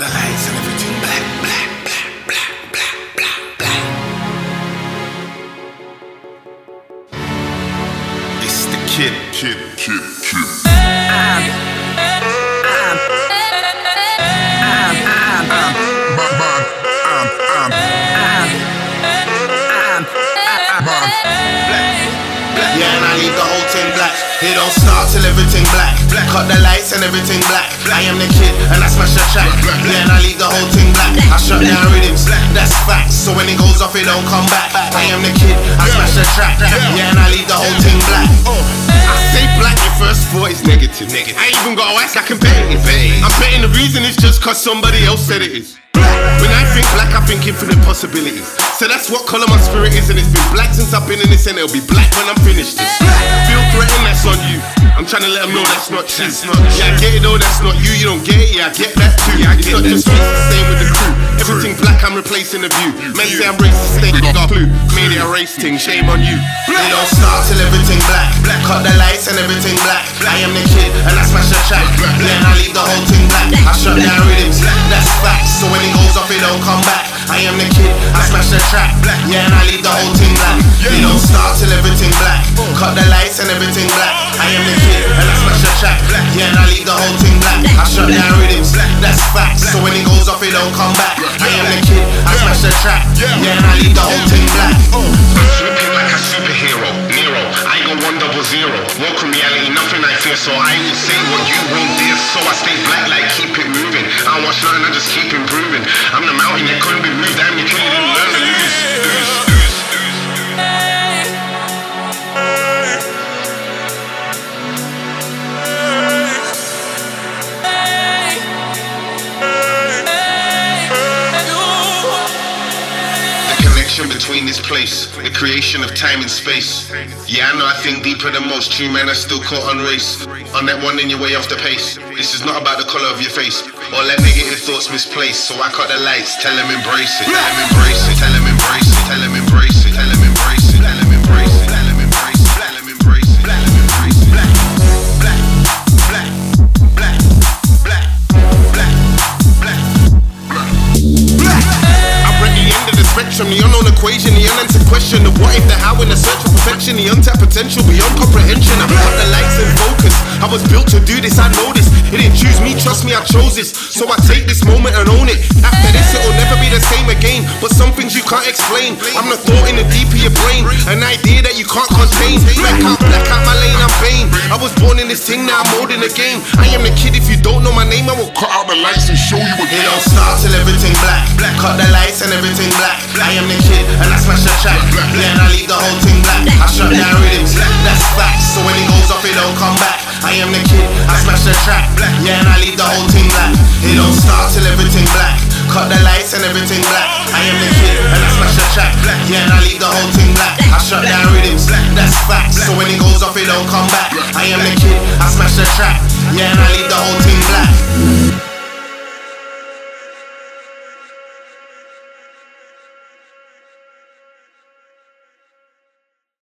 the lights and everything black, black, black, black, black, black, black. It's the kid, kid, kid, kid. It don't start till everything black. Cut the lights and everything black. I am the kid and I smash the track. Yeah, and I leave the whole thing black. I shut down rhythms, that's facts. So when it goes off, it don't come back. I am the kid, I smash the track. Yeah, and I leave the is negative. I ain't even gotta ask, I can bet it. I'm betting the reason is just cause somebody else said it is. When I think black, I think infinite possibilities. So that's what color my spirit is, and it's been black since I've been in this, and it'll be black when I'm finished. This. Feel threatened, that's on you. I'm trying to let them know that's not true. Yeah, I get it though, that's not you. You don't get it, yeah, I get that too. Yeah, I it's not just me, Everything black, I'm replacing the view. Men say I'm racist, they got clue. Made it a race thing, shame on you. They don't start till everything black. Black Cut the lights and everything black. I am the kid, and I smash the track. Then I leave the whole thing black. I shut down rhythms, that's facts. So when it goes off, it don't come back. I am the kid, I smash the track. Yeah, and I leave the whole thing black. It don't start till everything black. Cut the lights and everything black. I am the kid, and I smash the track. Leave the whole thing black. Slipping like a superhero, Nero. I go one double zero. Welcome reality, nothing I fear. So I will say what you won't dare. So I stay black, like keep it moving. I don't watch nothing, I just keep improving. I'm the mountain that couldn't be moved. I'm the kid that this place, the creation of time and space. Yeah, I know I think deeper than most. True men are still caught on race. On that one in your way off the pace. This is not about the color of your face. Or let negative thoughts misplace. So I cut the lights, tell them embrace it. Tell them embrace it. Tell them embrace it. Tell them embrace it. Tell them embrace it. Tell them embrace it. Tell them embrace it. Tell them embrace it. Tell them embrace it. Black, black, black, black, black, black, black. I'm at the end of the spectrum, the unknown equation, question, the what if, the how, and the search for perfection, the untapped potential beyond comprehension. I put the lights in was built to do this, I know this. It didn't choose me, trust me, I chose this. So I take this moment and own it. After this, it'll never be the same again. But some things you can't explain. I'm the thought in the deep of your brain, an idea that you can't contain. Black out, black out my lane, I'm vain. I was born in this thing, now I'm old the game. I am the kid, if you don't know my name, I will cut out the lights and show you It again. don't start till everything black. black. Cut the lights and everything black. I am the kid and I smash the track. And I leave the whole thing black. I shut down rhythms, that's facts. So when it goes off, it don't come back. I am the kid, I smash the track. Yeah, and I leave the whole team black. It don't start till everything black. Cut the lights and everything black. I am the kid and I smash the track. Yeah, and I leave the whole team black. I shut down rhythms, that's facts. So when it goes off, it don't come back. I am the kid, I smash the track. Yeah, and I leave the whole team black.